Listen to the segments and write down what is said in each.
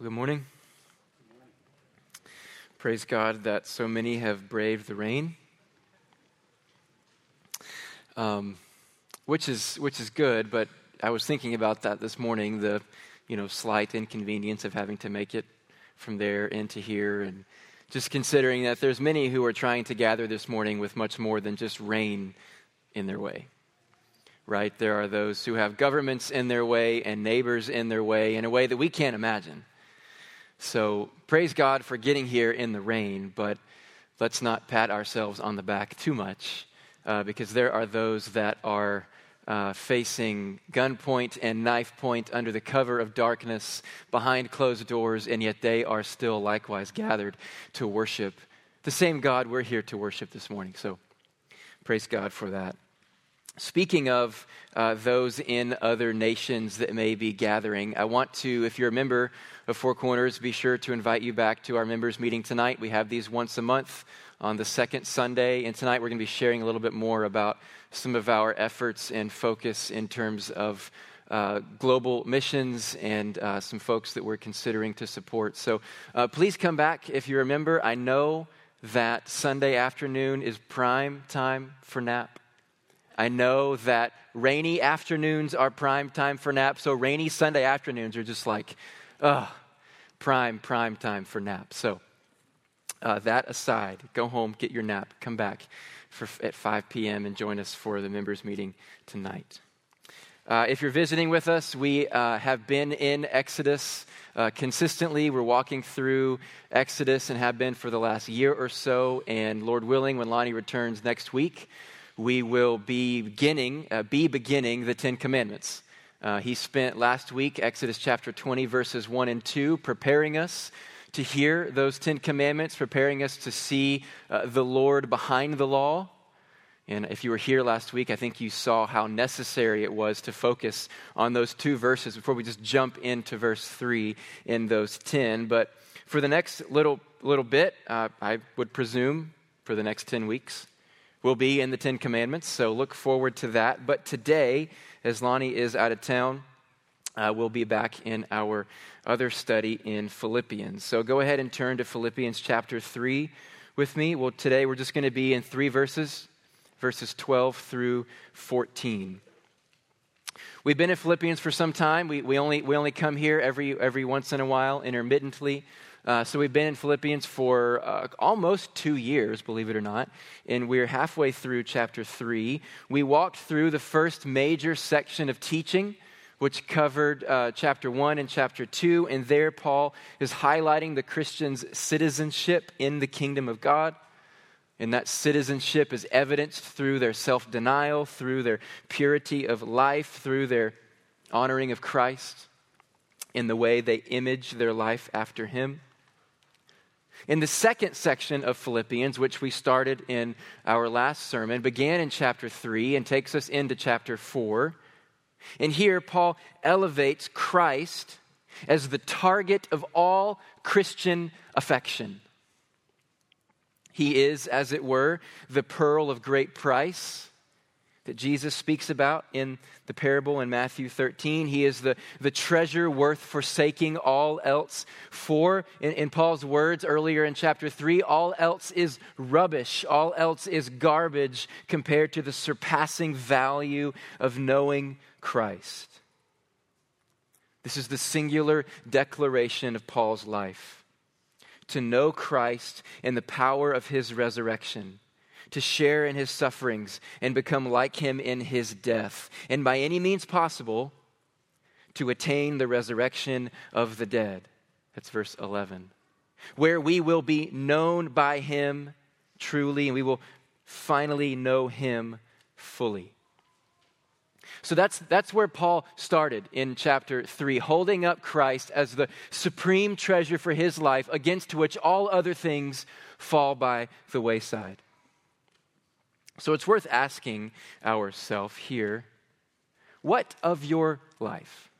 Good morning. Praise God that so many have braved the rain, um, which is which is good. But I was thinking about that this morning. The you know slight inconvenience of having to make it from there into here, and just considering that there's many who are trying to gather this morning with much more than just rain in their way. Right? There are those who have governments in their way and neighbors in their way in a way that we can't imagine. So praise God for getting here in the rain, but let's not pat ourselves on the back too much uh, because there are those that are uh, facing gunpoint and knife point under the cover of darkness behind closed doors, and yet they are still likewise gathered to worship the same God we're here to worship this morning. So praise God for that. Speaking of uh, those in other nations that may be gathering, I want to, if you're a member of Four Corners, be sure to invite you back to our members' meeting tonight. We have these once a month on the second Sunday, and tonight we're going to be sharing a little bit more about some of our efforts and focus in terms of uh, global missions and uh, some folks that we're considering to support. So uh, please come back if you're a member. I know that Sunday afternoon is prime time for nap. I know that rainy afternoons are prime time for nap. So rainy Sunday afternoons are just like, ugh, prime, prime time for nap. So uh, that aside, go home, get your nap, come back for, at 5 p.m. and join us for the members' meeting tonight. Uh, if you're visiting with us, we uh, have been in Exodus uh, consistently. We're walking through Exodus and have been for the last year or so. And Lord willing, when Lonnie returns next week, we will be beginning, uh, be beginning the Ten Commandments. Uh, he spent last week, Exodus chapter 20, verses 1 and 2, preparing us to hear those Ten Commandments, preparing us to see uh, the Lord behind the law. And if you were here last week, I think you saw how necessary it was to focus on those two verses before we just jump into verse 3 in those 10. But for the next little, little bit, uh, I would presume for the next 10 weeks, will be in the Ten Commandments, so look forward to that. But today, as Lonnie is out of town, uh, we'll be back in our other study in Philippians. So go ahead and turn to Philippians chapter 3 with me. Well, today we're just going to be in three verses, verses 12 through 14. We've been in Philippians for some time. We, we, only, we only come here every, every once in a while, intermittently. Uh, so we've been in Philippians for uh, almost two years, believe it or not, and we're halfway through chapter three. We walked through the first major section of teaching, which covered uh, chapter one and chapter two, and there Paul is highlighting the Christian's citizenship in the kingdom of God. And that citizenship is evidenced through their self denial, through their purity of life, through their honoring of Christ, in the way they image their life after Him. In the second section of Philippians, which we started in our last sermon, began in chapter 3 and takes us into chapter 4. And here, Paul elevates Christ as the target of all Christian affection. He is, as it were, the pearl of great price that Jesus speaks about in the parable in Matthew 13. He is the, the treasure worth forsaking all else for. In, in, Paul's words earlier in chapter 3, all else is rubbish, all else is garbage compared to the surpassing value of knowing Christ. This is the singular declaration of Paul's life to know Christ and the power of his resurrection to share in his sufferings and become like him in his death, and by any means possible, to attain the resurrection of the dead. That's verse 11. Where we will be known by him truly, and we will finally know him fully. So that's, that's where Paul started in chapter 3, holding up Christ as the supreme treasure for his life, against which all other things fall by the wayside. So it's worth asking ourselves here what of your life?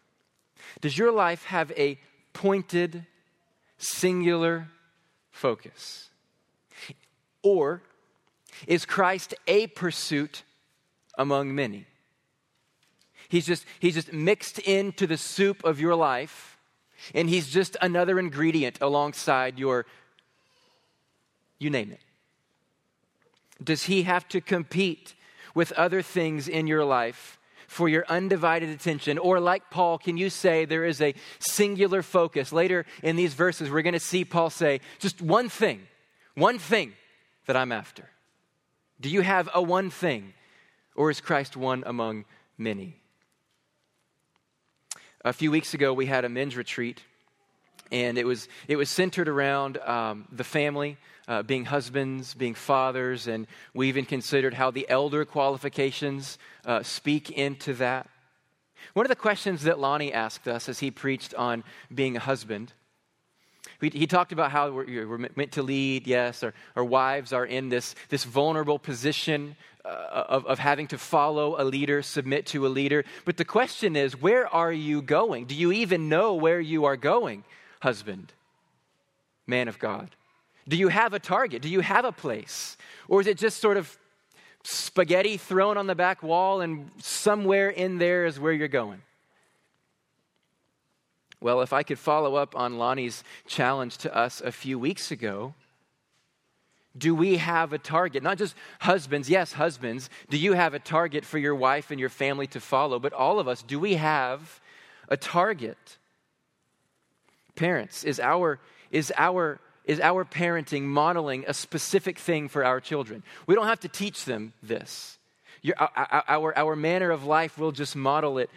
Does your life have a pointed, singular focus? Or is Christ a pursuit among many? He's just, he's just mixed into the soup of your life and he's just another ingredient alongside your, you name it? Does he have to compete with other things in your life for your undivided attention? Or, like Paul, can you say there is a singular focus? Later in these verses, we're going to see Paul say, just one thing, one thing that I'm after. Do you have a one thing, or is Christ one among many? A few weeks ago, we had a men's retreat, and it was, it was centered around um, the family, uh, being husbands, being fathers, and we even considered how the elder qualifications uh, speak into that. One of the questions that Lonnie asked us as he preached on being a husband, he, talked about how we're, we're, meant to lead, yes, our, our wives are in this, this vulnerable position uh, of, of having to follow a leader, submit to a leader. But the question is, where are you going? Do you even know where you are going, husband, man of God? Do you have a target? Do you have a place? Or is it just sort of spaghetti thrown on the back wall and somewhere in there is where you're going? Well, if I could follow up on Lonnie's challenge to us a few weeks ago, do we have a target? Not just husbands, yes, husbands. Do you have a target for your wife and your family to follow? But all of us, do we have a target? Parents, is our, is our is our parenting modeling a specific thing for our children? We don't have to teach them this. Your, our, our, our manner of life will just model it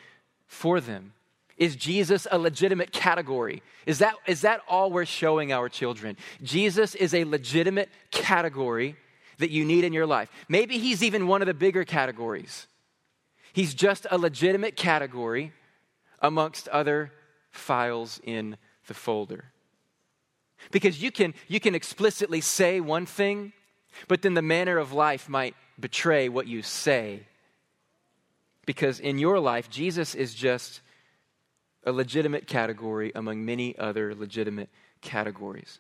for them. Is Jesus a legitimate category? Is that, is that all we're showing our children? Jesus is a legitimate category that you need in your life. Maybe he's even one of the bigger categories. He's just a legitimate category amongst other files in the folder. Because you can, you can explicitly say one thing, but then the manner of life might betray what you say. Because in your life, Jesus is just a legitimate category among many other legitimate categories.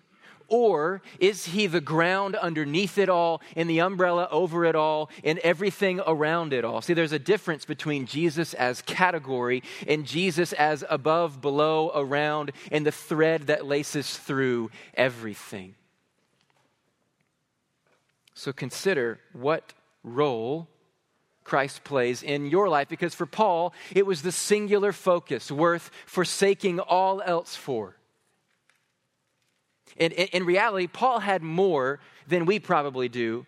Or is he the ground underneath it all, and the umbrella over it all, and everything around it all? See, there's a difference between Jesus as category and Jesus as above, below, around, and the thread that laces through everything. So consider what role Christ plays in your life because for Paul, it was the singular focus worth forsaking all else for. In, in, reality, Paul had more than we probably do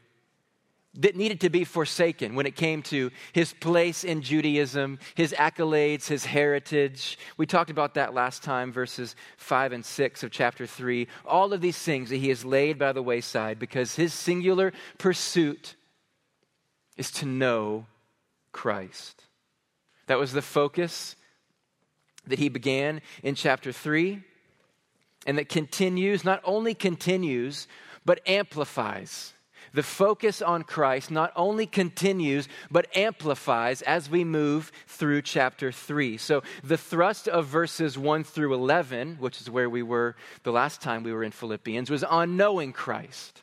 that needed to be forsaken when it came to his place in Judaism, his accolades, his heritage. We talked about that last time, verses 5 and 6 of chapter 3. All of these things that he has laid by the wayside because his singular pursuit is to know Christ. That was the focus that he began in chapter 3 and that continues, not only continues, but amplifies. The focus on Christ not only continues, but amplifies as we move through chapter 3. So, the thrust of verses 1 through 11, which is where we were the last time we were in Philippians, was on knowing Christ.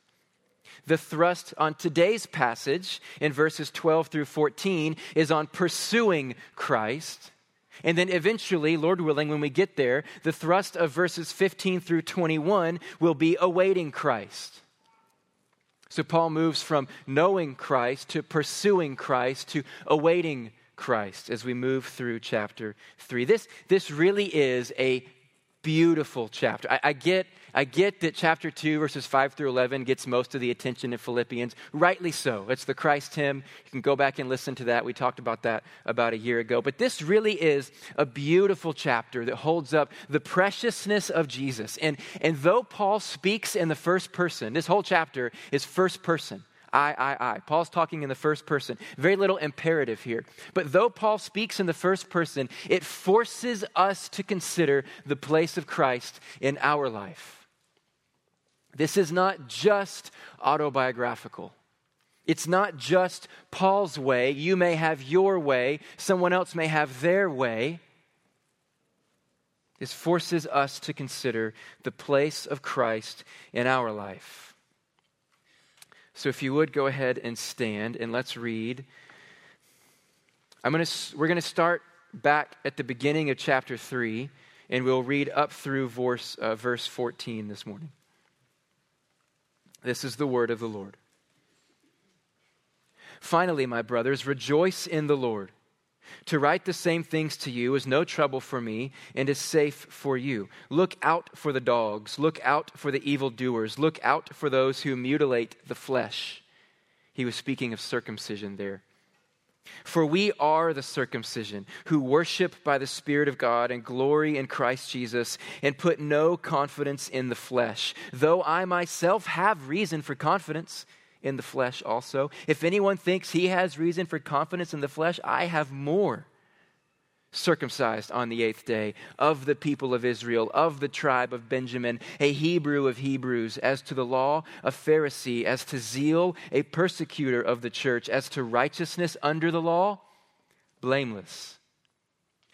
The thrust on today's passage in verses 12 through 14 is on pursuing Christ. And then eventually, Lord willing, when we get there, the thrust of verses 15 through 21 will be awaiting Christ. So Paul moves from knowing Christ to pursuing Christ to awaiting Christ as we move through chapter 3. This, this really is a beautiful chapter. I, I, get, I get that chapter 2, verses 5 through 11, gets most of the attention in Philippians. Rightly so. It's the Christ hymn. You can go back and listen to that. We talked about that about a year ago. But this really is a beautiful chapter that holds up the preciousness of Jesus. And, and though Paul speaks in the first person, this whole chapter is first person. I, I, I. Paul's talking in the first person. Very little imperative here. But though Paul speaks in the first person, it forces us to consider the place of Christ in our life. This is not just autobiographical. It's not just Paul's way. You may have your way, someone else may have their way. This forces us to consider the place of Christ in our life. So if you would go ahead and stand and let's read. I'm gonna, we're going to start back at the beginning of chapter 3 and we'll read up through verse, uh, verse 14 this morning. This is the word of the Lord. Finally, my brothers, rejoice in the Lord. To write the same things to you is no trouble for me and is safe for you. Look out for the dogs. Look out for the evildoers. Look out for those who mutilate the flesh. He was speaking of circumcision there. For we are the circumcision who worship by the Spirit of God and glory in Christ Jesus and put no confidence in the flesh, though I myself have reason for confidence in the flesh also. If anyone thinks he has reason for confidence in the flesh, I have more. Circumcised on the eighth day, of the people of Israel, of the tribe of Benjamin, a Hebrew of Hebrews, as to the law, a Pharisee, as to zeal, a persecutor of the church, as to righteousness under the law, blameless.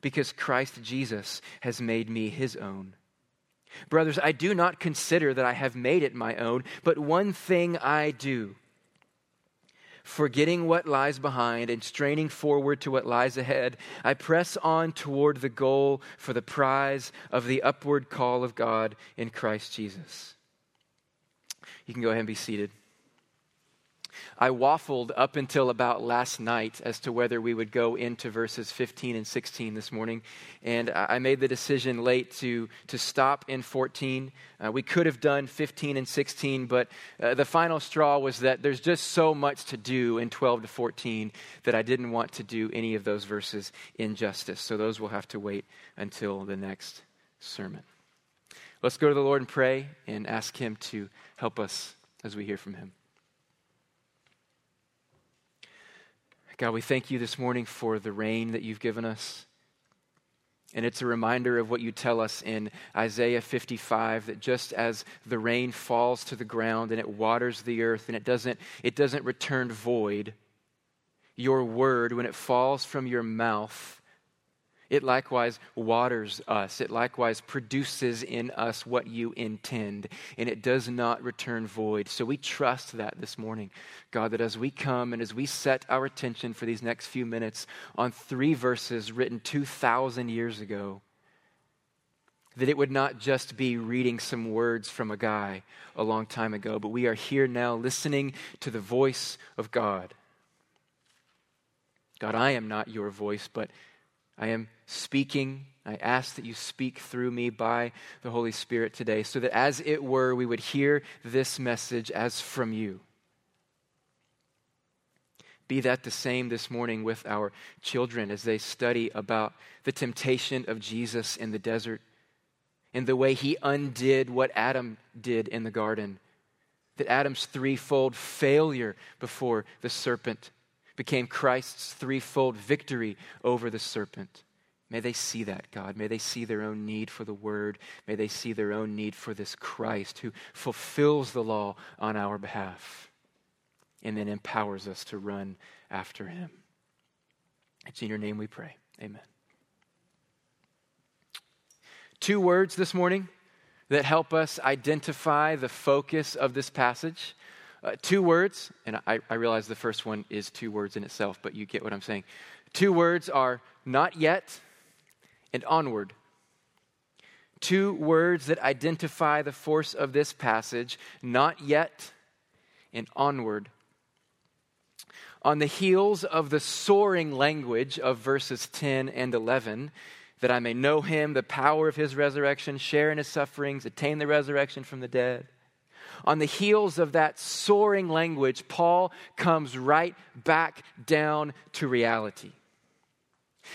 because Christ Jesus has made me his own. Brothers, I do not consider that I have made it my own, but one thing I do. Forgetting what lies behind and straining forward to what lies ahead, I press on toward the goal for the prize of the upward call of God in Christ Jesus. You can go ahead and be seated. I waffled up until about last night as to whether we would go into verses 15 and 16 this morning. And I made the decision late to, to stop in 14. Uh, we could have done 15 and 16, but uh, the final straw was that there's just so much to do in 12 to 14 that I didn't want to do any of those verses injustice. So those will have to wait until the next sermon. Let's go to the Lord and pray and ask Him to help us as we hear from Him. God, we thank you this morning for the rain that you've given us. And it's a reminder of what you tell us in Isaiah 55 that just as the rain falls to the ground and it waters the earth and it doesn't, it doesn't return void, your word, when it falls from your mouth, it likewise waters us. It likewise produces in us what you intend, and it does not return void. So we trust that this morning, God, that as we come and as we set our attention for these next few minutes on three verses written 2,000 years ago, that it would not just be reading some words from a guy a long time ago, but we are here now listening to the voice of God. God, I am not your voice, but I am speaking. I ask that you speak through me by the Holy Spirit today, so that as it were, we would hear this message as from you. Be that the same this morning with our children as they study about the temptation of Jesus in the desert and the way he undid what Adam did in the garden. That Adam's threefold failure before the serpent became Christ's threefold victory over the serpent. May they see that, God. May they see their own need for the word. May they see their own need for this Christ who fulfills the law on our behalf and then empowers us to run after him. It's in your name we pray. Amen. Two words this morning that help us identify the focus of this passage. Uh, two words, and I, I realize the first one is two words in itself, but you get what I'm saying. Two words are not yet and onward. Two words that identify the force of this passage not yet and onward. On the heels of the soaring language of verses 10 and 11, that I may know him, the power of his resurrection, share in his sufferings, attain the resurrection from the dead on the heels of that soaring language, Paul comes right back down to reality.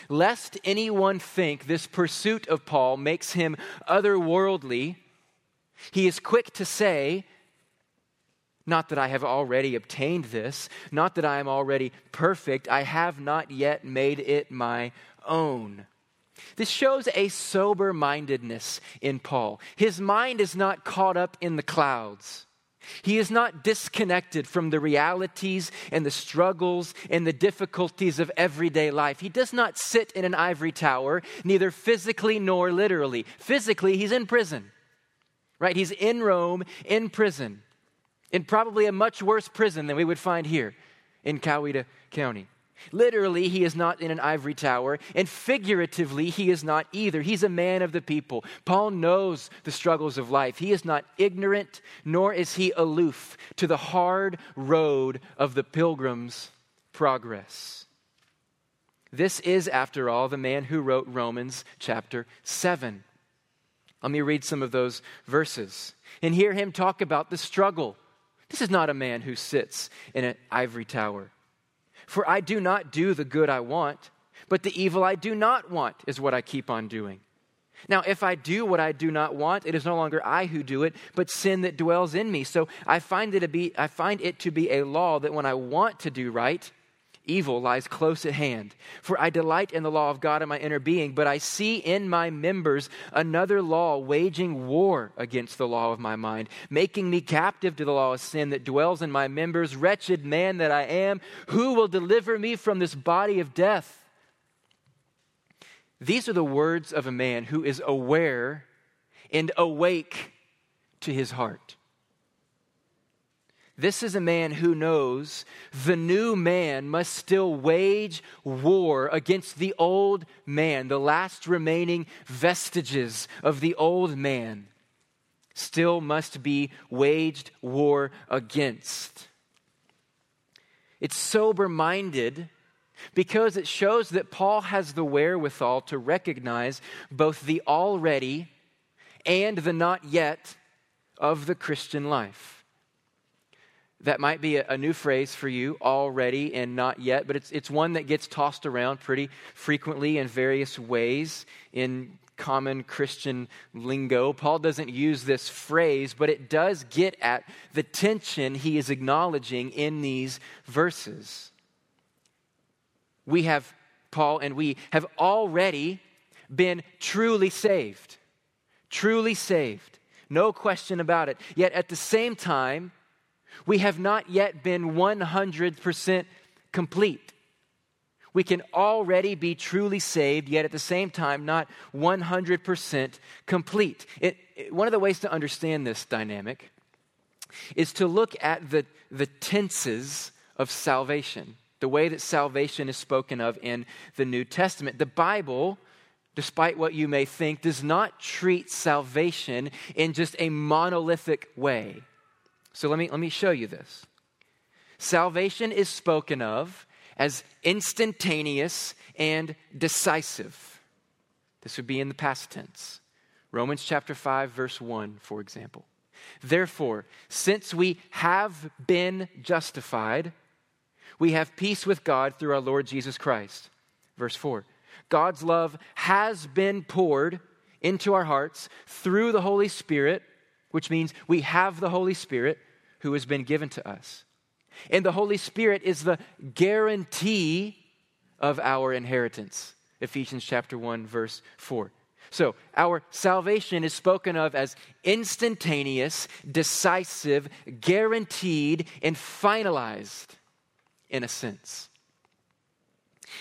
Lest anyone think this pursuit of Paul makes him otherworldly, he is quick to say, Not that I have already obtained this, not that I am already perfect, I have not yet made it my own. This shows a sober mindedness in Paul. His mind is not caught up in the clouds. He is not disconnected from the realities and the struggles and the difficulties of everyday life. He does not sit in an ivory tower, neither physically nor literally. Physically, he's in prison, right? He's in Rome, in prison, in probably a much worse prison than we would find here in Coweta County. Literally, he is not in an ivory tower, and figuratively, he is not either. He's a man of the people. Paul knows the struggles of life. He is not ignorant, nor is he aloof to the hard road of the pilgrim's progress. This is, after all, the man who wrote Romans chapter 7. Let me read some of those verses and hear him talk about the struggle. This is not a man who sits in an ivory tower. For I do not do the good I want, but the evil I do not want is what I keep on doing. Now, if I do what I do not want, it is no longer I who do it, but sin that dwells in me. So I find it to be, I find it to be a law that when I want to do right, evil lies close at hand. For I delight in the law of God in my inner being, but I see in my members another law waging war against the law of my mind, making me captive to the law of sin that dwells in my members. Wretched man that I am, who will deliver me from this body of death? These are the words of a man who is aware and awake to his heart. This is a man who knows the new man must still wage war against the old man. The last remaining vestiges of the old man still must be waged war against. It's sober minded because it shows that Paul has the wherewithal to recognize both the already and the not yet of the Christian life. That might be a, a, new phrase for you already and not yet, but it's, it's one that gets tossed around pretty frequently in various ways in common Christian lingo. Paul doesn't use this phrase, but it does get at the tension he is acknowledging in these verses. We have, Paul and we have already been truly saved. Truly saved. No question about it. Yet at the same time, we have not yet been 100% complete. We can already be truly saved, yet at the same time, not 100% complete. It, it, one of the ways to understand this dynamic is to look at the, the tenses of salvation, the way that salvation is spoken of in the New Testament. The Bible despite what you may think, does not treat salvation in just a monolithic way. So let me, let me show you this. Salvation is spoken of as instantaneous and decisive. This would be in the past tense. Romans chapter 5, verse 1, for example. Therefore, since we have been justified, we have peace with God through our Lord Jesus Christ. Verse 4 God's love has been poured into our hearts through the Holy Spirit, which means we have the Holy Spirit who has been given to us. And the Holy Spirit is the guarantee of our inheritance. Ephesians chapter 1 verse 4. So, our salvation is spoken of as instantaneous, decisive, guaranteed, and finalized in a sense.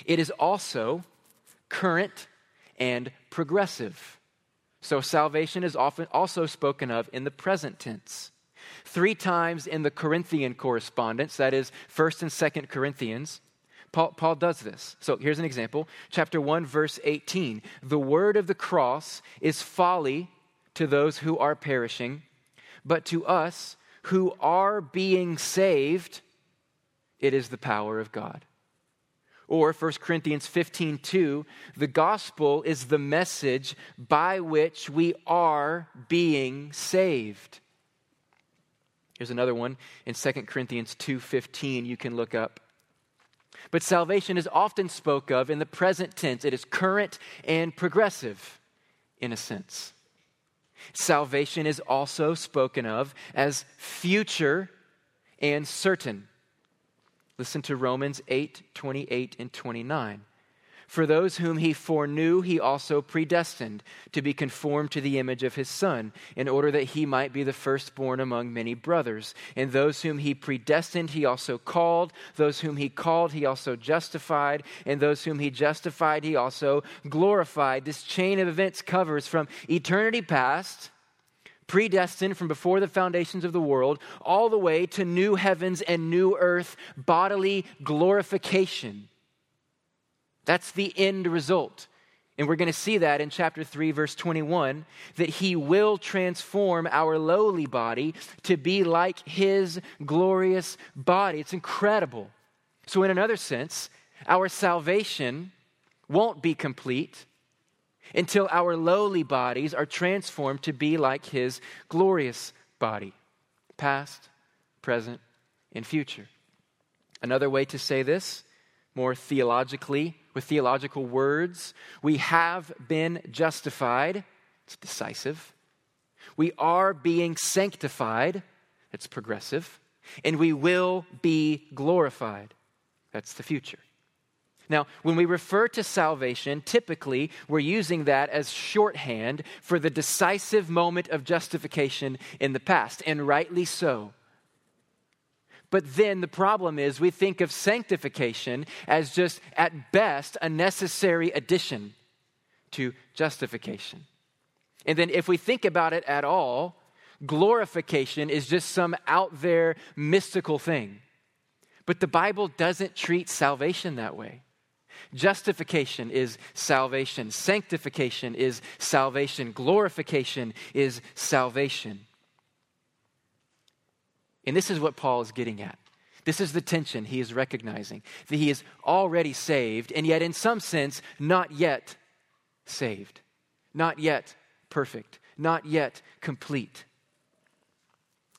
It is also current and progressive. So, salvation is often also spoken of in the present tense. Three times in the Corinthian correspondence, that is, 1st and 2nd Corinthians, Paul, Paul, does this. So here's an example. Chapter 1, verse 18. The word of the cross is folly to those who are perishing, but to us who are being saved, it is the power of God. Or 1 Corinthians 15, 2, the gospel is the message by which we are being saved. Here's another one in 2 Corinthians 2:15 you can look up. But salvation is often spoke of in the present tense. It is current and progressive in a sense. Salvation is also spoken of as future and certain. Listen to Romans 8 28 and 29. For those whom he foreknew, he also predestined to be conformed to the image of his Son, in order that he might be the firstborn among many brothers. And those whom he predestined, he also called. Those whom he called, he also justified. And those whom he justified, he also glorified. This chain of events covers from eternity past predestined from before the foundations of the world, all the way to new heavens and new earth, bodily glorification. That's the end result. And we're going to see that in chapter 3, verse 21, that he will transform our lowly body to be like his glorious body. It's incredible. So, in another sense, our salvation won't be complete until our lowly bodies are transformed to be like his glorious body, past, present, and future. Another way to say this, more theologically, with theological words, we have been justified. It's decisive. We are being sanctified. It's progressive. And we will be glorified. That's the future. Now, when we refer to salvation, typically we're using that as shorthand for the decisive moment of justification in the past, and rightly so. But then the problem is we think of sanctification as just, at best, a necessary addition to justification. And then if we think about it at all, glorification is just some out there mystical thing. But the Bible doesn't treat salvation that way. Justification is salvation. Sanctification is salvation. Glorification is salvation. And this is what Paul is getting at. This is the tension he is recognizing that he is already saved, and yet, in some sense, not yet saved, not yet perfect, not yet complete.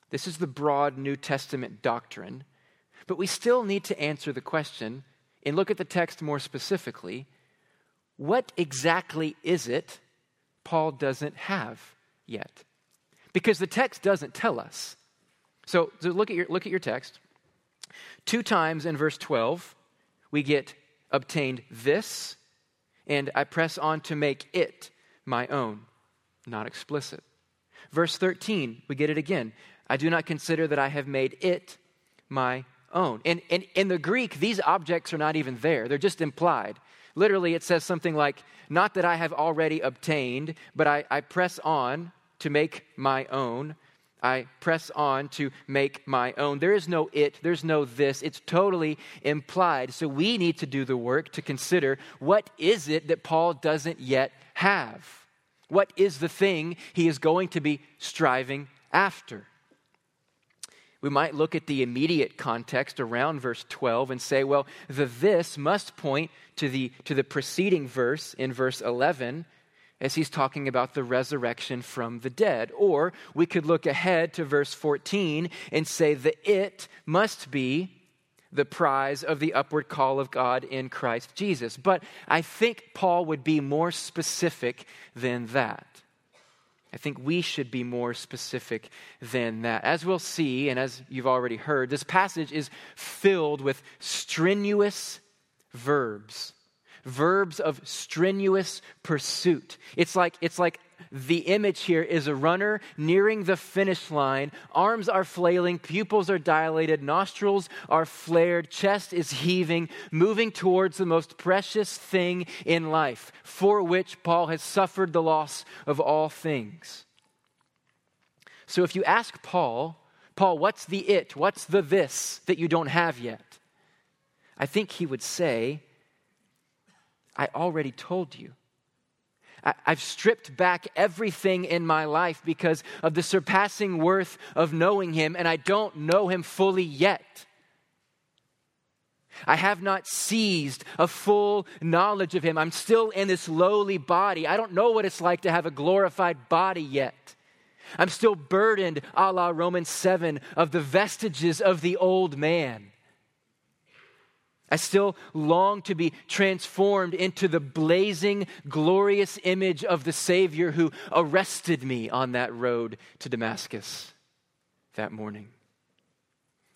This is the broad New Testament doctrine, but we still need to answer the question and look at the text more specifically, what exactly is it Paul doesn't have yet? Because the text doesn't tell us. So, so look, at your, look at your text. Two times in verse 12, we get obtained this, and I press on to make it my own. Not explicit. Verse 13, we get it again. I do not consider that I have made it my own. And, and in the Greek, these objects are not even there, they're just implied. Literally, it says something like, Not that I have already obtained, but I, I press on to make my own. I press on to make my own. There is no it, there's no this. It's totally implied. So we need to do the work to consider what is it that Paul doesn't yet have? What is the thing he is going to be striving after? We might look at the immediate context around verse 12 and say, well, the this must point to the, to the preceding verse in verse 11 as he's talking about the resurrection from the dead. Or we could look ahead to verse 14 and say the it must be the prize of the upward call of God in Christ Jesus. But I think Paul would be more specific than that. I think we should be more specific than that. As we'll see, and as you've already heard, this passage is filled with strenuous verbs, verbs of strenuous pursuit. It's like, it's like the image here is a runner nearing the finish line. Arms are flailing, pupils are dilated, nostrils are flared, chest is heaving, moving towards the most precious thing in life, for which Paul has suffered the loss of all things. So if you ask Paul, Paul, what's the it? What's the this that you don't have yet? I think he would say, I already told you. I've stripped back everything in my life because of the surpassing worth of knowing Him, and I don't know Him fully yet. I have not seized a full knowledge of Him. I'm still in this lowly body. I don't know what it's like to have a glorified body yet. I'm still burdened, a la Romans 7, of the vestiges of the old man. I still long to be transformed into the blazing, glorious image of the Savior who arrested me on that road to Damascus that morning.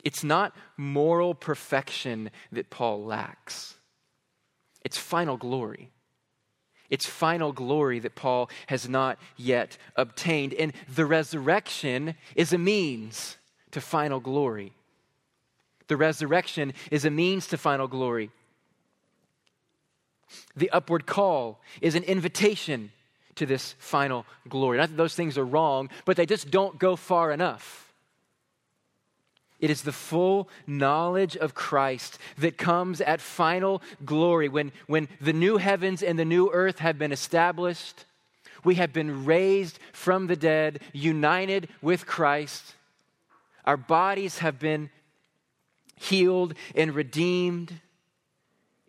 It's not moral perfection that Paul lacks, it's final glory. It's final glory that Paul has not yet obtained. And the resurrection is a means to final glory. The resurrection is a means to final glory. The upward call is an invitation to this final glory. Not that those things are wrong, but they just don't go far enough. It is the full knowledge of Christ that comes at final glory when, when the new heavens and the new earth have been established. We have been raised from the dead, united with Christ. Our bodies have been healed, and redeemed.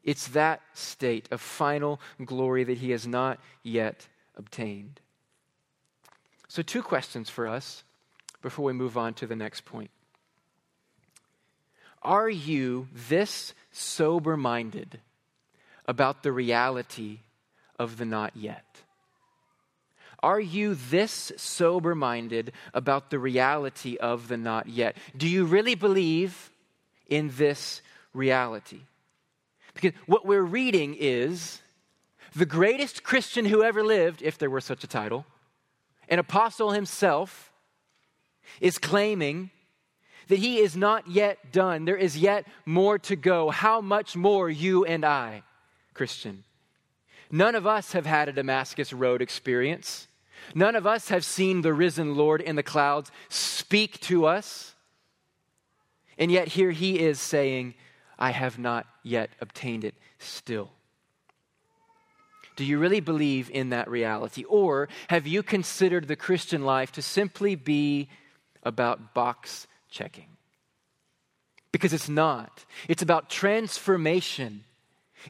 It's that state of final glory that he has not yet obtained. So, two questions for us before we move on to the next point. Are you this sober minded about the reality of the not yet? Are you this sober minded about the reality of the not yet? Do you really believe in this reality. Because what we're reading is the greatest Christian who ever lived, if there were such a title, an apostle himself, is claiming that he is not yet done. There is yet more to go. How much more you and I, Christian? None of us have had a Damascus Road experience. None of us have seen the risen Lord in the clouds speak to us. And yet here he is saying, I have not yet obtained it still. Do you really believe in that reality? Or have you considered the Christian life to simply be about box checking? Because it's not. It's about transformation.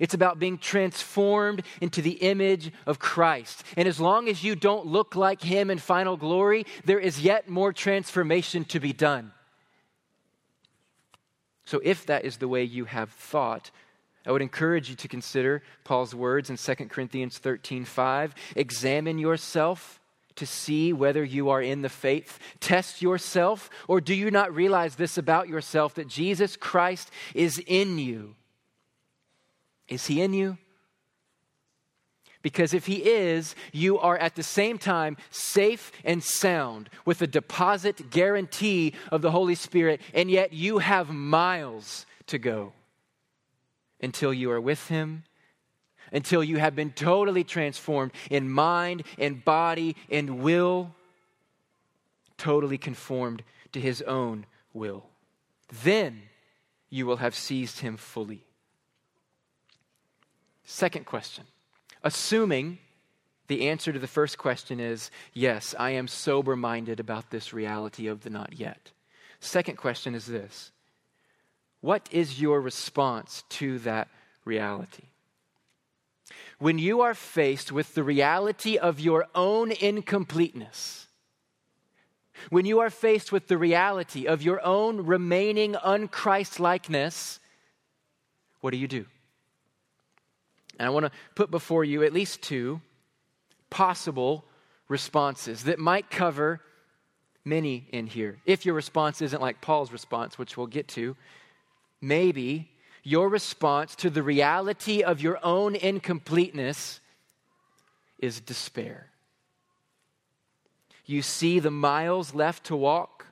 It's about being transformed into the image of Christ. And as long as you don't look like Him in final glory, there is yet more transformation to be done. So, if that is the way you have thought, I would encourage you to consider Paul's words in 2 Corinthians 13 5. Examine yourself to see whether you are in the faith. Test yourself, or do you not realize this about yourself that Jesus Christ is in you? Is he in you? Because if he is, you are at the same time safe and sound with a deposit guarantee of the Holy Spirit, and yet you have miles to go until you are with him, until you have been totally transformed in mind and body and will, totally conformed to his own will. Then you will have seized him fully. Second question assuming the answer to the first question is yes, I am sober minded about this reality of the not yet. Second question is this What is your response to that reality? When you are faced with the reality of your own incompleteness, when you are faced with the reality of your own remaining unChristlikeness, what do you do? And I want to put before you at least two possible responses that might cover many in here. If your response isn't like Paul's response, which we'll get to, maybe your response to the reality of your own incompleteness is despair. You see the miles left to walk,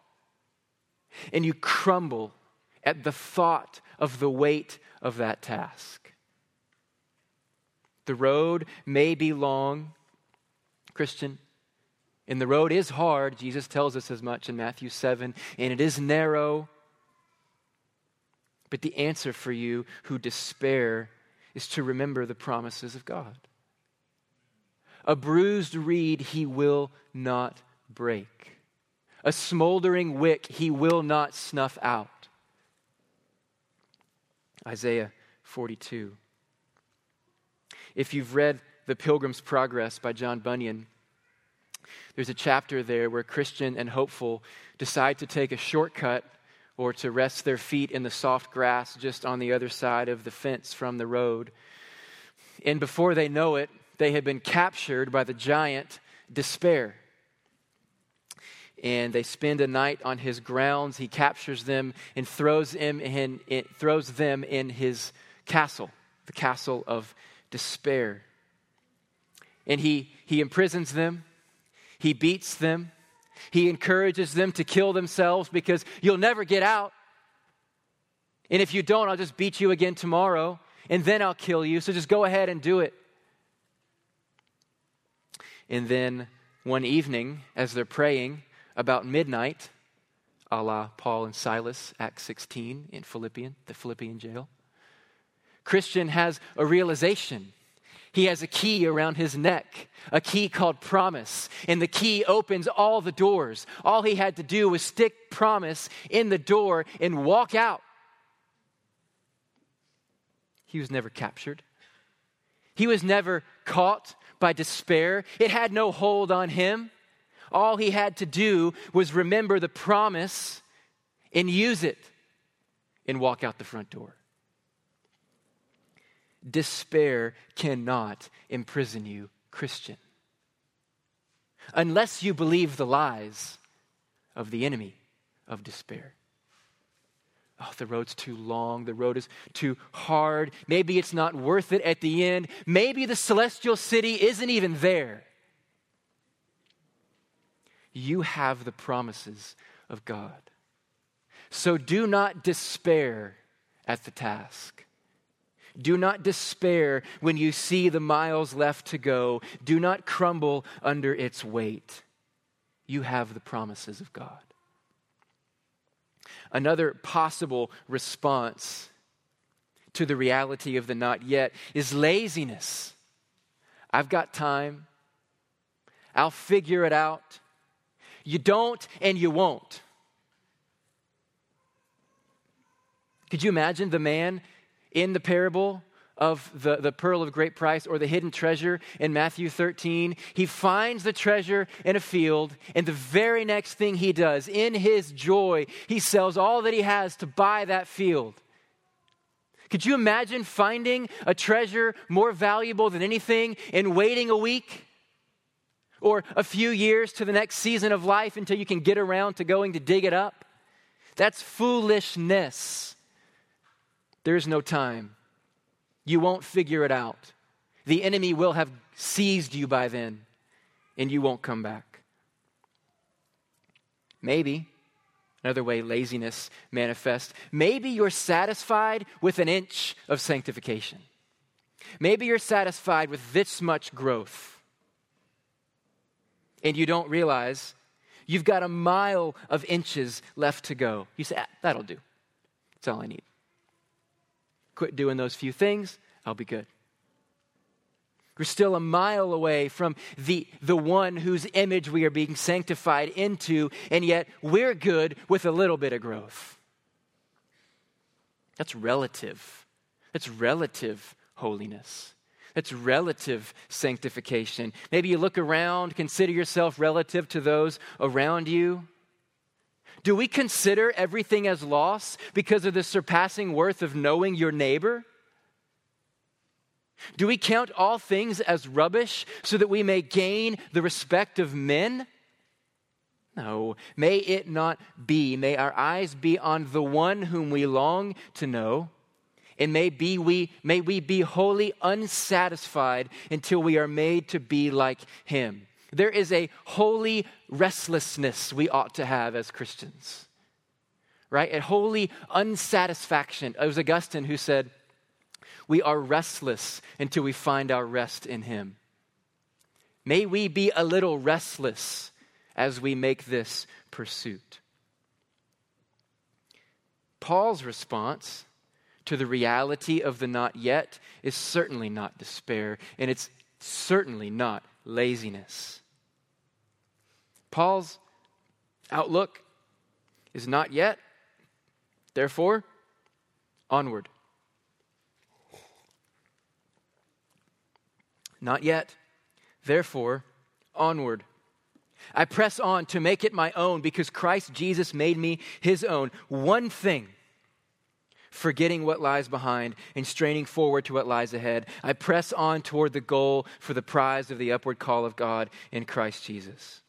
and you crumble at the thought of the weight of that task. The road may be long, Christian, and the road is hard. Jesus tells us as much in Matthew 7, and it is narrow. But the answer for you who despair is to remember the promises of God. A bruised reed he will not break, a smoldering wick he will not snuff out. Isaiah 42. If you've read The Pilgrim's Progress by John Bunyan, There's a chapter there where Christian and hopeful decide to take a shortcut or to rest their feet in the soft grass just on the other side of the fence from the road. And before they know it, they have been captured by the giant despair. And they spend a night on his grounds. He captures them and throws them in, in, throws them in his castle, the castle of despair. And he, he imprisons them, he beats them, he encourages them to kill themselves because you'll never get out. And if you don't, I'll just beat you again tomorrow, and then I'll kill you. So just go ahead and do it. And then one evening, as they're praying about midnight, a la Paul and Silas, Acts 16 in Philippian, the Philippian jail, Christian has a realization. He has a key around his neck, a key called promise, and the key opens all the doors. All he had to do was stick promise in the door and walk out. He was never captured. He was never caught by despair. It had no hold on him. All he had to do was remember the promise and use it and walk out the front door. Despair cannot imprison you, Christian, unless you believe the lies of the enemy of despair. Oh, the road's too long. The road is too hard. Maybe it's not worth it at the end. Maybe the celestial city isn't even there. You have the promises of God. So do not despair at the task. Do not despair when you see the miles left to go. Do not crumble under its weight. You have the promises of God. Another possible response to the reality of the not yet is laziness. I've got time. I'll figure it out. You don't and you won't. Could you imagine the man in the parable of the, the pearl of great price or the hidden treasure in Matthew 13. He finds the treasure in a field, and the very next thing he does, in his joy, he sells all that he has to buy that field. Could you imagine finding a treasure more valuable than anything and waiting a week? Or a few years to the next season of life until you can get around to going to dig it up? That's foolishness. There's no time. You won't figure it out. The enemy will have seized you by then, and you won't come back. Maybe, another way laziness manifests, maybe you're satisfied with an inch of sanctification. Maybe you're satisfied with this much growth, and you don't realize you've got a mile of inches left to go. You say, ah, that'll do. That's all I need quit doing those few things, I'll be good. We're still a mile away from the, the one whose image we are being sanctified into, and yet we're good with a little bit of growth. That's relative. That's relative holiness. That's relative sanctification. Maybe you look around, consider yourself relative to those around you. Do we consider everything as loss because of the surpassing worth of knowing your neighbor? Do we count all things as rubbish so that we may gain the respect of men? No, may it not be. May our eyes be on the one whom we long to know, and may, be we, may we be wholly unsatisfied until we are made to be like him. There is a holy restlessness we ought to have as Christians, right? A holy unsatisfaction. It was Augustine who said, We are restless until we find our rest in Him. May we be a little restless as we make this pursuit. Paul's response to the reality of the not yet is certainly not despair, and it's certainly not laziness. Paul's outlook is not yet, therefore, onward. Not yet, therefore, onward. I press on to make it my own because Christ Jesus made me his own. One thing, forgetting what lies behind and straining forward to what lies ahead, I press on toward the goal for the prize of the upward call of God in Christ Jesus.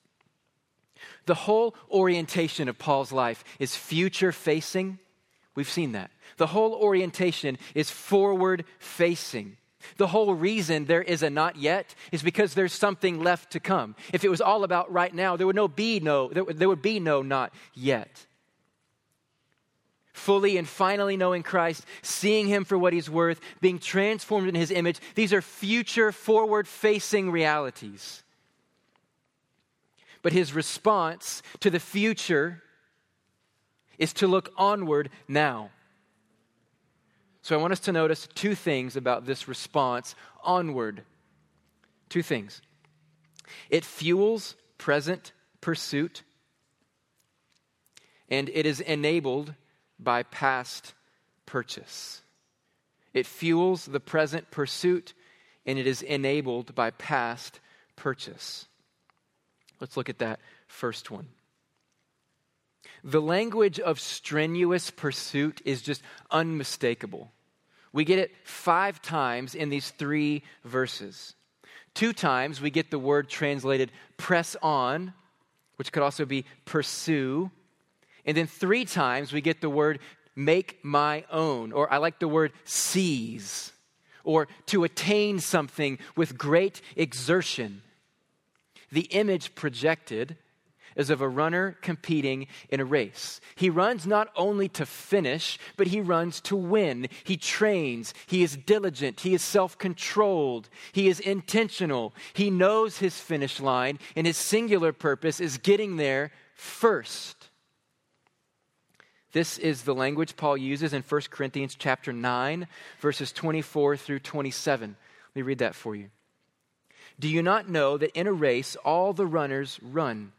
The whole orientation of Paul's life is future facing. We've seen that. The whole orientation is forward facing. The whole reason there is a not yet is because there's something left to come. If it was all about right now, there would no be no there would, there would be no not yet. Fully and finally knowing Christ, seeing him for what he's worth, being transformed in his image, these are future forward facing realities. But his response to the future is to look onward now. So I want us to notice two things about this response onward. Two things. It fuels present pursuit, and it is enabled by past purchase. It fuels the present pursuit, and it is enabled by past purchase. Let's look at that first one. The language of strenuous pursuit is just unmistakable. We get it five times in these three verses. Two times we get the word translated press on, which could also be pursue. And then three times we get the word make my own, or I like the word seize, or to attain something with great exertion. The image projected is of a runner competing in a race. He runs not only to finish, but he runs to win. He trains, he is diligent, he is self controlled, he is intentional. He knows his finish line, and his singular purpose is getting there first. This is the language Paul uses in 1 Corinthians chapter 9 verses 24 through 27. Let me read that for you. Do you not know that in a race all the runners run,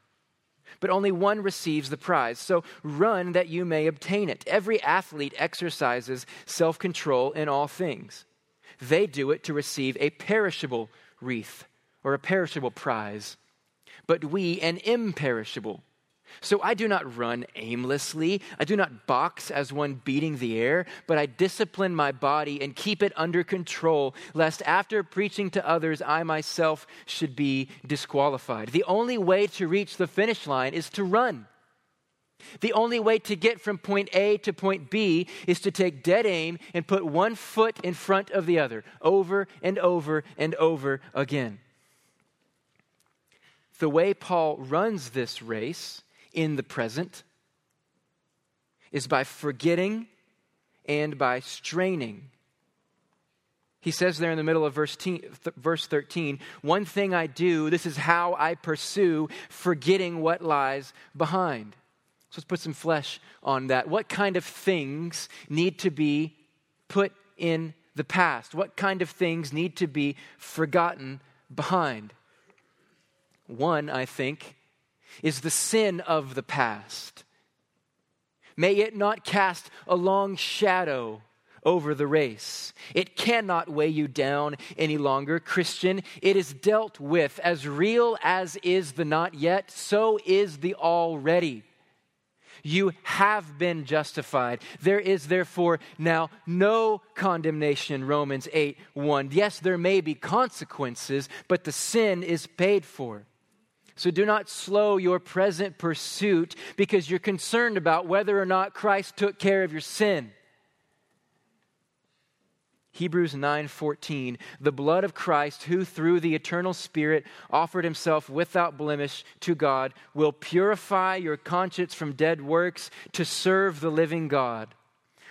but only one receives the prize. So run that you may obtain it. Every athlete exercises self control in all things. They do it to receive a perishable wreath or a perishable prize, but we an imperishable. So I do not run aimlessly. I do not box as one beating the air, but I discipline my body and keep it under control, lest after preaching to others, I myself should be disqualified. The only way to reach the finish line is to run. The only way to get from point A to point B is to take dead aim and put one foot in front of the other, over and over and over again. The way Paul runs this race in the present is by forgetting and by straining. He says there in the middle of verse, th- verse 13, one thing I do, this is how I pursue, forgetting what lies behind. So let's put some flesh on that. What kind of things need to be put in the past? What kind of things need to be forgotten behind? One, I think, is the sin of the past. May it not cast a long shadow over the race. It cannot weigh you down any longer, Christian. It is dealt with. As real as is the not yet, so is the already. You have been justified. There is therefore now no condemnation, Romans 8 1. Yes, there may be consequences, but the sin is paid for. So do not slow your present pursuit because you're concerned about whether or not Christ took care of your sin. Hebrews 9:14 The blood of Christ who through the eternal spirit offered himself without blemish to God will purify your conscience from dead works to serve the living God.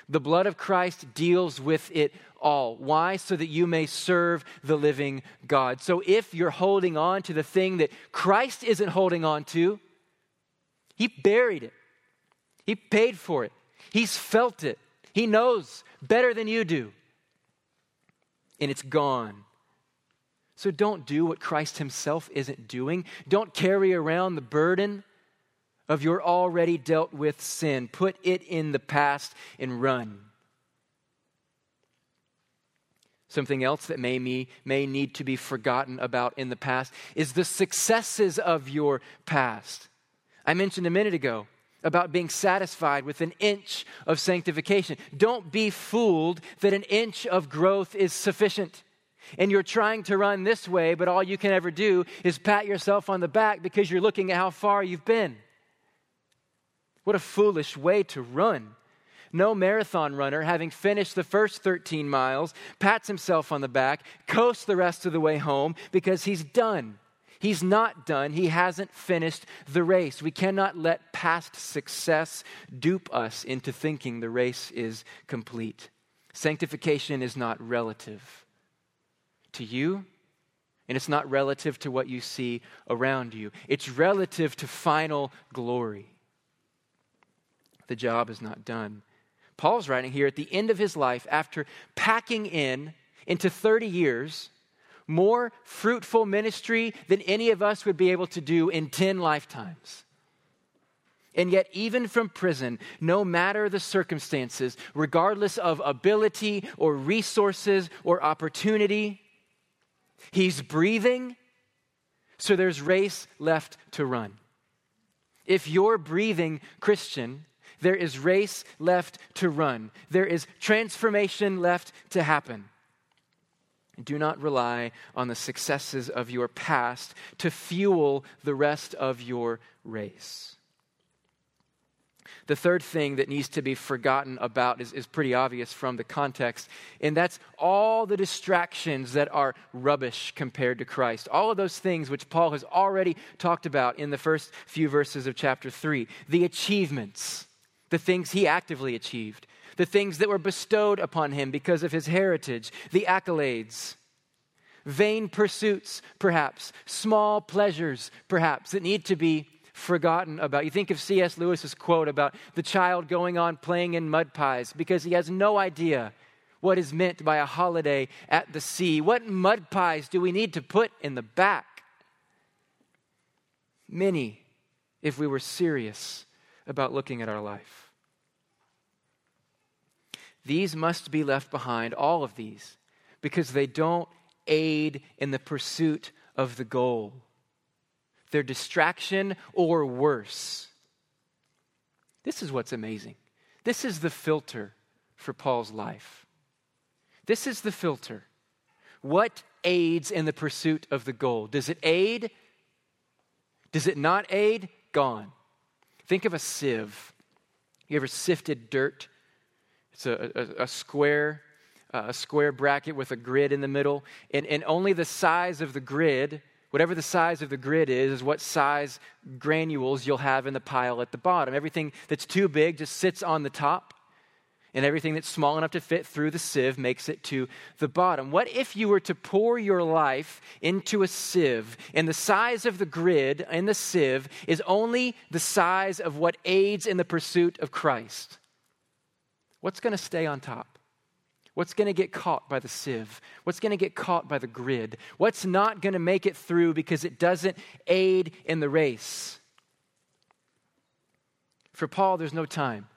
The blood of Christ deals with it all. Why? So that you may serve the living God. So if you're holding on to the thing that Christ isn't holding on to, He buried it, He paid for it, He's felt it, He knows better than you do, and it's gone. So don't do what Christ Himself isn't doing. Don't carry around the burden of your already dealt with sin. Put it in the past and run. Something else that may, me, may need to be forgotten about in the past is the successes of your past. I mentioned a minute ago about being satisfied with an inch of sanctification. Don't be fooled that an inch of growth is sufficient. And you're trying to run this way, but all you can ever do is pat yourself on the back because you're looking at how far you've been. What a foolish way to run. No marathon runner, having finished the first 13 miles, pats himself on the back, coasts the rest of the way home because he's done. He's not done. He hasn't finished the race. We cannot let past success dupe us into thinking the race is complete. Sanctification is not relative to you, and it's not relative to what you see around you. It's relative to final glory. The job is not done. Paul's writing here at the end of his life after packing in into 30 years more fruitful ministry than any of us would be able to do in 10 lifetimes. And yet, even from prison, no matter the circumstances, regardless of ability or resources or opportunity, he's breathing, so there's race left to run. If you're breathing, Christian, there is race left to run. There is transformation left to happen. Do not rely on the successes of your past to fuel the rest of your race. The third thing that needs to be forgotten about is, is pretty obvious from the context, and that's all the distractions that are rubbish compared to Christ. All of those things which Paul has already talked about in the first few verses of chapter 3. The achievements, the things he actively achieved, the things that were bestowed upon him because of his heritage, the accolades, vain pursuits, perhaps, small pleasures, perhaps, that need to be forgotten about. You think of C.S. Lewis's quote about the child going on playing in mud pies because he has no idea what is meant by a holiday at the sea. What mud pies do we need to put in the back? Many, if we were serious about looking at our life. These must be left behind, all of these, because they don't aid in the pursuit of the goal. They're distraction or worse. This is what's amazing. This is the filter for Paul's life. This is the filter. What aids in the pursuit of the goal? Does it aid? Does it not aid? Gone. Think of a sieve. You ever sifted dirt? It's a, a, a square, uh, a square bracket with a grid in the middle, and, and only the size of the grid, whatever the size of the grid is, is what size granules you'll have in the pile at the bottom. Everything that's too big just sits on the top, and everything that's small enough to fit through the sieve makes it to the bottom. What if you were to pour your life into a sieve, and the size of the grid in the sieve is only the size of what aids in the pursuit of Christ? What's going to stay on top? What's going to get caught by the sieve? What's going to get caught by the grid? What's not going to make it through because it doesn't aid in the race? For Paul, there's no time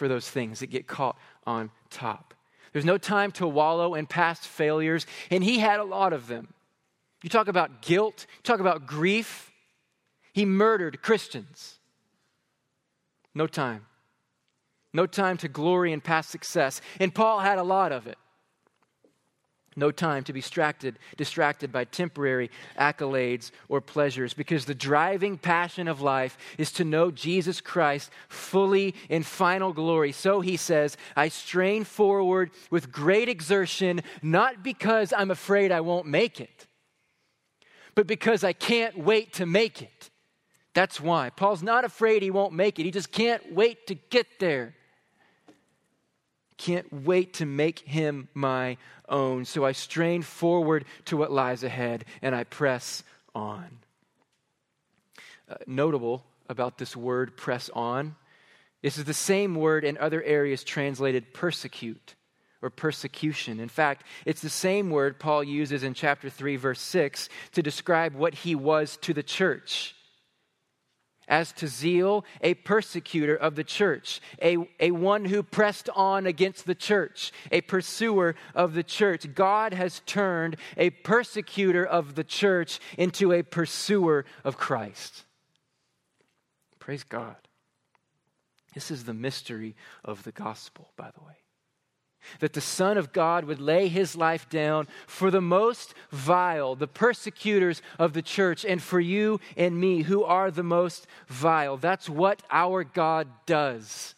for those things that get caught on top. There's no time to wallow in past failures, and he had a lot of them. You talk about guilt, you talk about grief. He murdered Christians. No time. No time to glory in past success. And Paul had a lot of it. No time to be distracted, distracted by temporary accolades or pleasures because the driving passion of life is to know Jesus Christ fully in final glory. So he says, I strain forward with great exertion, not because I'm afraid I won't make it, but because I can't wait to make it. That's why. Paul's not afraid he won't make it, he just can't wait to get there can't wait to make him my own. So I strain forward to what lies ahead and I press on. Uh, notable about this word, press on, this is the same word in other areas translated persecute or persecution. In fact, it's the same word Paul uses in chapter 3, verse 6 to describe what he was to the church as to zeal, a persecutor of the church, a, a one who pressed on against the church, a pursuer of the church. God has turned a persecutor of the church into a pursuer of Christ. Praise God. This is the mystery of the gospel, by the way that the Son of God would lay his life down for the most vile, the persecutors of the church, and for you and me, who are the most vile. That's what our God does.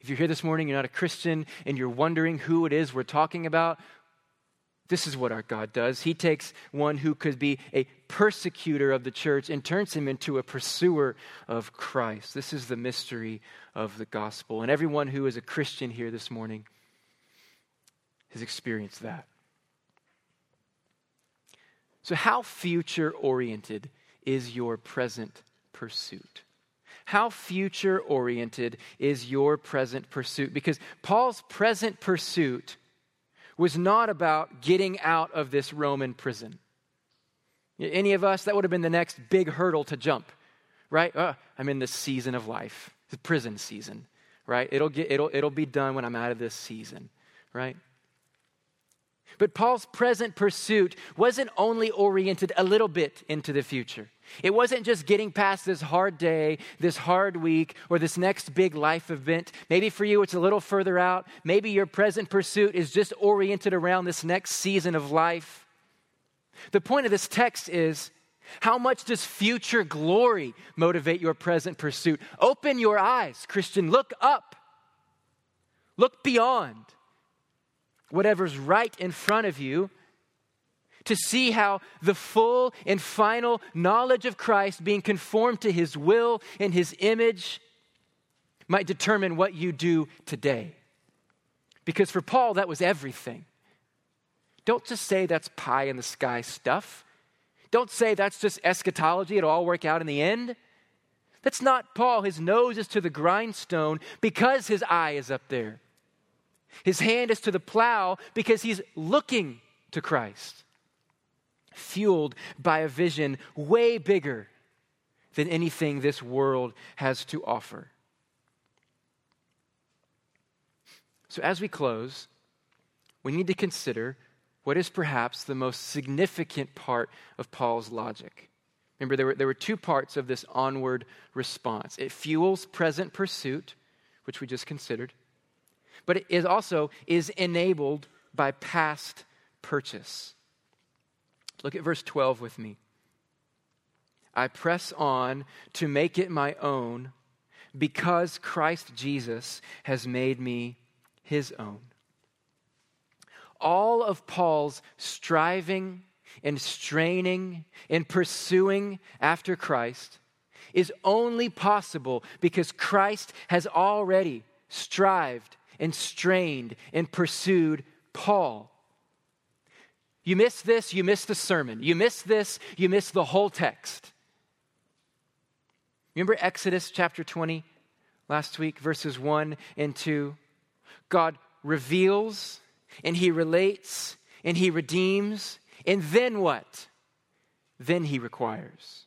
If you're here this morning, you're not a Christian, and you're wondering who it is we're talking about, this is what our God does. He takes one who could be a persecutor of the church and turns him into a pursuer of Christ. This is the mystery of the gospel. And everyone who is a Christian here this morning, has experienced that. So, how future oriented is your present pursuit? How future oriented is your present pursuit? Because Paul's present pursuit was not about getting out of this Roman prison. Any of us, that would have been the next big hurdle to jump, right? Uh, I'm in the season of life, the prison season, right? It'll, get, it'll, it'll be done when I'm out of this season, right? But Paul's present pursuit wasn't only oriented a little bit into the future. It wasn't just getting past this hard day, this hard week, or this next big life event. Maybe for you it's a little further out. Maybe your present pursuit is just oriented around this next season of life. The point of this text is how much does future glory motivate your present pursuit? Open your eyes, Christian. Look up, look beyond whatever's right in front of you to see how the full and final knowledge of Christ, being conformed to his will and his image, might determine what you do today. Because for Paul, that was everything. Don't just say that's pie in the sky stuff. Don't say that's just eschatology, it'll all work out in the end. That's not Paul. His nose is to the grindstone because his eye is up there. His hand is to the plow because he's looking to Christ, fueled by a vision way bigger than anything this world has to offer. So, as we close, we need to consider what is perhaps the most significant part of Paul's logic. Remember, there were, there were two parts of this onward response it fuels present pursuit, which we just considered, but it also is enabled by past purchase. Look at verse 12 with me. I press on to make it my own because Christ Jesus has made me his own. All of Paul's striving and straining and pursuing after Christ is only possible because Christ has already strived and strained and pursued Paul. You miss this, you miss the sermon. You miss this, you miss the whole text. Remember Exodus chapter 20 last week, verses 1 and 2? God reveals and he relates and he redeems, and then what? Then he requires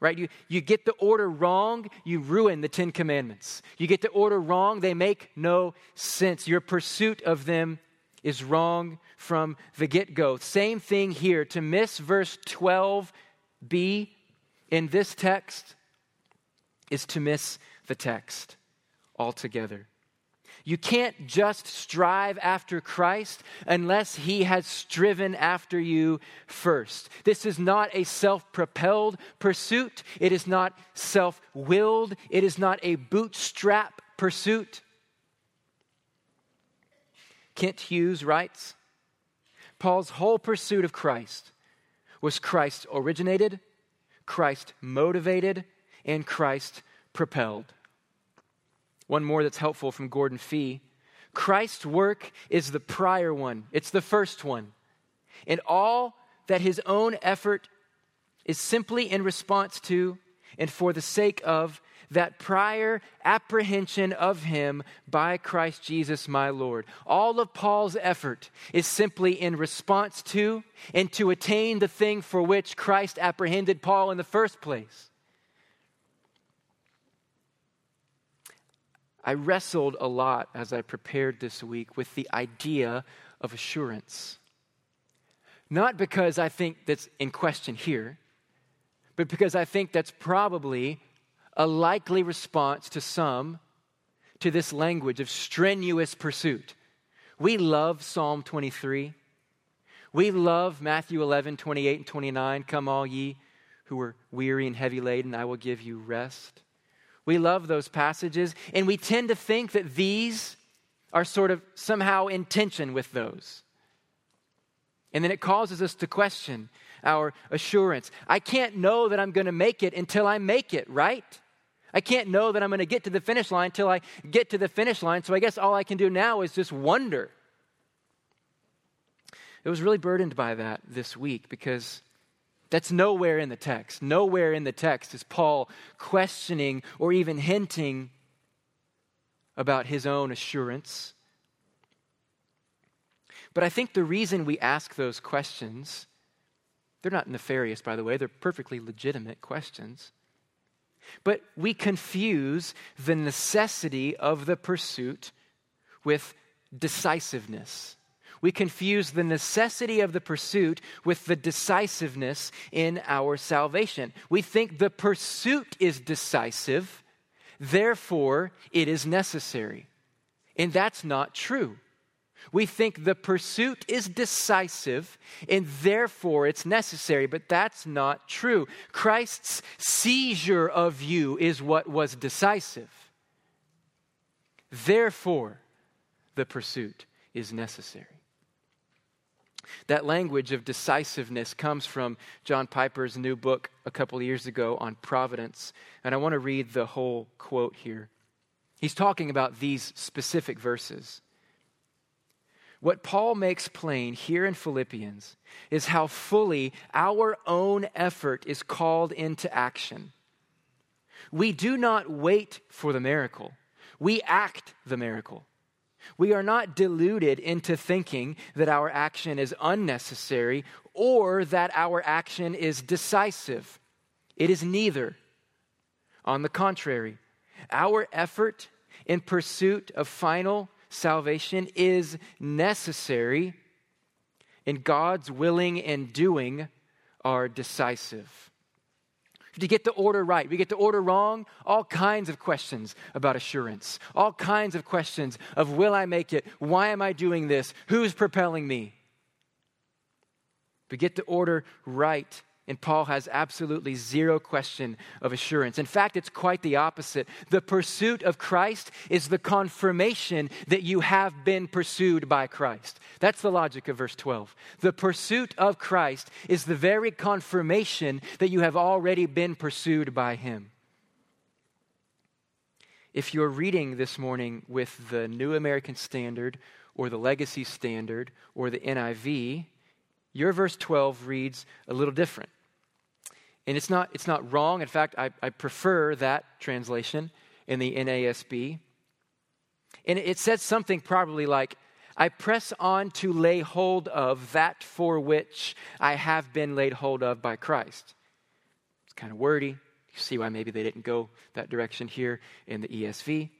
right? You, you get the order wrong, you ruin the Ten Commandments. You get the order wrong, they make no sense. Your pursuit of them is wrong from the get go. Same thing here. To miss verse 12b in this text is to miss the text altogether. You can't just strive after Christ unless He has striven after you first. This is not a self propelled pursuit, it is not self willed, it is not a bootstrap pursuit. Kent Hughes writes Paul's whole pursuit of Christ was Christ originated, Christ motivated, and Christ propelled. One more that's helpful from Gordon Fee. Christ's work is the prior one, it's the first one. And all that his own effort is simply in response to and for the sake of that prior apprehension of him by Christ Jesus my Lord. All of Paul's effort is simply in response to and to attain the thing for which Christ apprehended Paul in the first place. I wrestled a lot as I prepared this week with the idea of assurance. Not because I think that's in question here, but because I think that's probably a likely response to some to this language of strenuous pursuit. We love Psalm 23. We love Matthew 11, 28 and 29. Come, all ye who are weary and heavy laden, I will give you rest. We love those passages, and we tend to think that these are sort of somehow in tension with those. And then it causes us to question our assurance. I can't know that I'm going to make it until I make it, right? I can't know that I'm going to get to the finish line until I get to the finish line. So I guess all I can do now is just wonder. It was really burdened by that this week because that's nowhere in the text. Nowhere in the text is Paul questioning or even hinting about his own assurance. But I think the reason we ask those questions, they're not nefarious, by the way, they're perfectly legitimate questions. But we confuse the necessity of the pursuit with decisiveness. We confuse the necessity of the pursuit with the decisiveness in our salvation. We think the pursuit is decisive, therefore it is necessary. And that's not true. We think the pursuit is decisive and therefore it's necessary, but that's not true. Christ's seizure of you is what was decisive. Therefore, the pursuit is necessary. That language of decisiveness comes from John Piper's new book a couple years ago on providence. And I want to read the whole quote here. He's talking about these specific verses. What Paul makes plain here in Philippians is how fully our own effort is called into action. We do not wait for the miracle, we act the miracle. We are not deluded into thinking that our action is unnecessary or that our action is decisive. It is neither. On the contrary, our effort in pursuit of final salvation is necessary, and God's willing and doing are decisive. To get the order right, we get the order wrong, all kinds of questions about assurance, all kinds of questions of will I make it? Why am I doing this? Who's propelling me? But get the order right, and Paul has absolutely zero question of assurance. In fact, it's quite the opposite. The pursuit of Christ is the confirmation that you have been pursued by Christ. That's the logic of verse 12. The pursuit of Christ is the very confirmation that you have already been pursued by Him. If you're reading this morning with the New American Standard or the Legacy Standard or the NIV, your verse 12 reads a little different. And it's not, it's not wrong. In fact, I, I prefer that translation in the NASB. And it says something probably like, I press on to lay hold of that for which I have been laid hold of by Christ. It's kind of wordy. You see why maybe they didn't go that direction here in the ESV.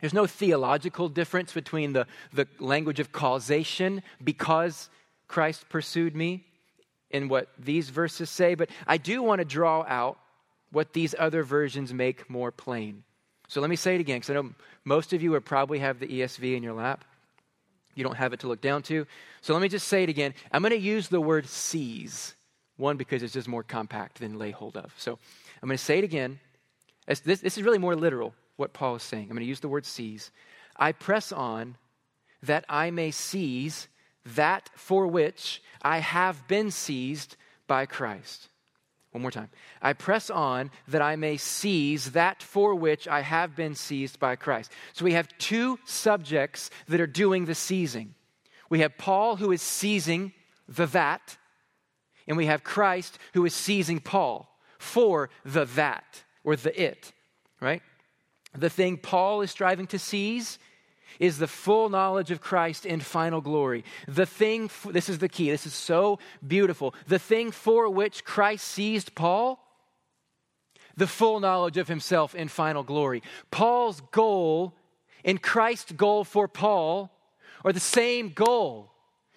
There's no theological difference between the, the language of causation because Christ pursued me in what these verses say, but I do want to draw out what these other versions make more plain. So let me say it again, because I know most of you would probably have the ESV in your lap. You don't have it to look down to. So let me just say it again. I'm going to use the word seize. One, because it's just more compact than lay hold of. So I'm going to say it again. This, this is really more literal, what Paul is saying. I'm going to use the word seize. I press on that I may seize that for which I have been seized by Christ. One more time. I press on that I may seize that for which I have been seized by Christ. So we have two subjects that are doing the seizing. We have Paul who is seizing the that, and we have Christ who is seizing Paul for the that or the it, right? The thing Paul is striving to seize is the full knowledge of Christ in final glory. The thing, this is the key, this is so beautiful. The thing for which Christ seized Paul, the full knowledge of himself in final glory. Paul's goal and Christ's goal for Paul are the same goal.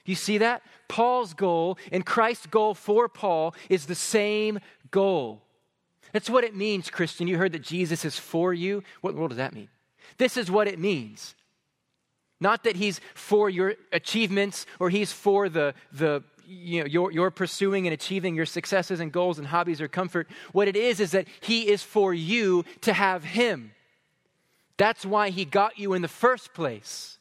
You see that? Paul's goal and Christ's goal for Paul is the same goal. That's what it means, Christian. You heard that Jesus is for you. What in the world does that mean? This is what it means. Not that he's for your achievements or he's for the, the you know, your, your pursuing and achieving your successes and goals and hobbies or comfort. What it is, is that he is for you to have him. That's why he got you in the first place.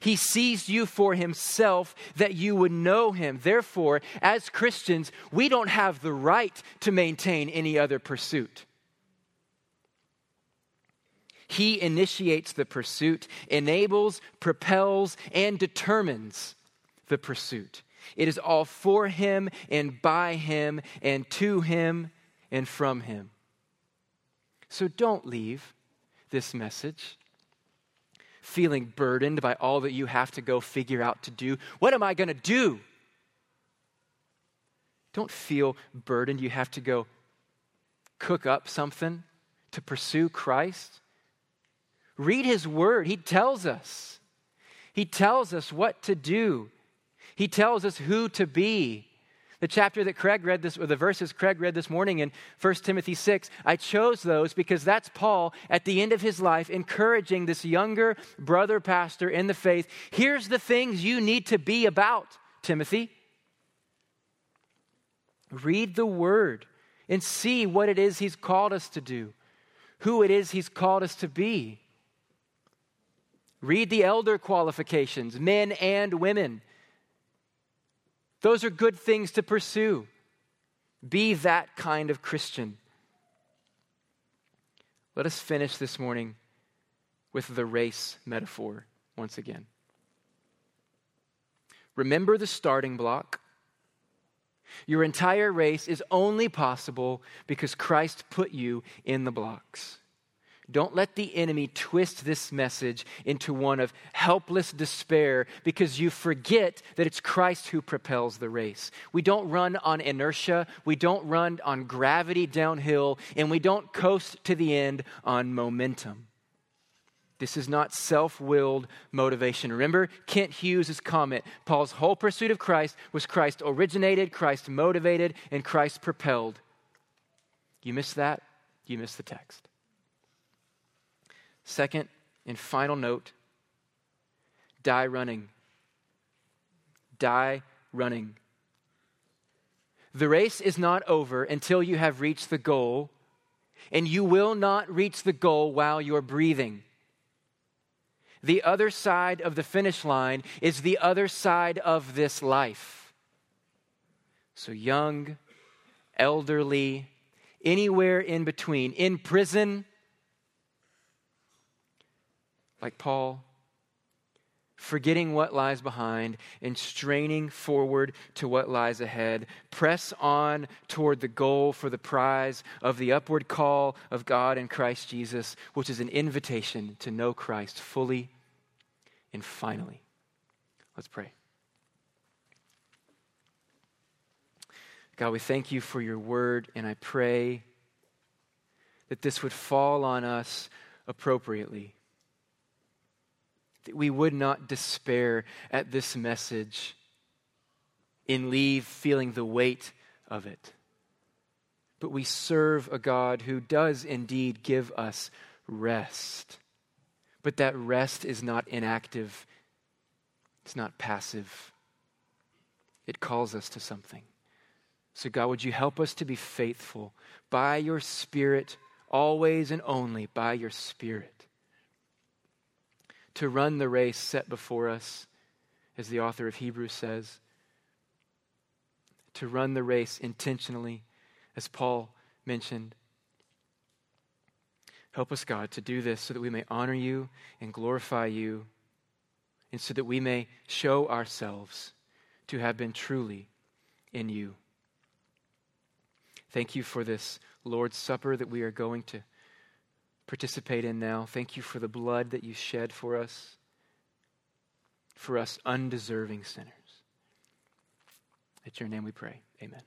He sees you for himself that you would know him. Therefore, as Christians, we don't have the right to maintain any other pursuit. He initiates the pursuit, enables, propels, and determines the pursuit. It is all for him and by him and to him and from him. So don't leave this message feeling burdened by all that you have to go figure out to do. What am I going to do? Don't feel burdened. You have to go cook up something to pursue Christ. Read his word. He tells us. He tells us what to do. He tells us who to be. The chapter that Craig read this, or the verses Craig read this morning in 1 Timothy 6, I chose those because that's Paul at the end of his life encouraging this younger brother pastor in the faith. Here's the things you need to be about, Timothy. Read the word and see what it is he's called us to do, who it is he's called us to be. Read the elder qualifications, men and women. Those are good things to pursue. Be that kind of Christian. Let us finish this morning with the race metaphor once again. Remember the starting block. Your entire race is only possible because Christ put you in the blocks. Don't let the enemy twist this message into one of helpless despair because you forget that it's Christ who propels the race. We don't run on inertia, we don't run on gravity downhill, and we don't coast to the end on momentum. This is not self willed motivation. Remember Kent Hughes' comment Paul's whole pursuit of Christ was Christ originated, Christ motivated, and Christ propelled. You miss that, you miss the text. Second and final note die running. Die running. The race is not over until you have reached the goal, and you will not reach the goal while you're breathing. The other side of the finish line is the other side of this life. So, young, elderly, anywhere in between, in prison, like Paul, forgetting what lies behind and straining forward to what lies ahead. Press on toward the goal for the prize of the upward call of God in Christ Jesus, which is an invitation to know Christ fully and finally. Let's pray. God, we thank you for your word, and I pray that this would fall on us appropriately that we would not despair at this message and leave feeling the weight of it. But we serve a God who does indeed give us rest. But that rest is not inactive, it's not passive. It calls us to something. So, God, would you help us to be faithful by your Spirit, always and only by your Spirit? To run the race set before us, as the author of Hebrews says, to run the race intentionally, as Paul mentioned. Help us, God, to do this so that we may honor you and glorify you, and so that we may show ourselves to have been truly in you. Thank you for this Lord's Supper that we are going to participate in now. Thank you for the blood that you shed for us, for us undeserving sinners. It's your name we pray. Amen.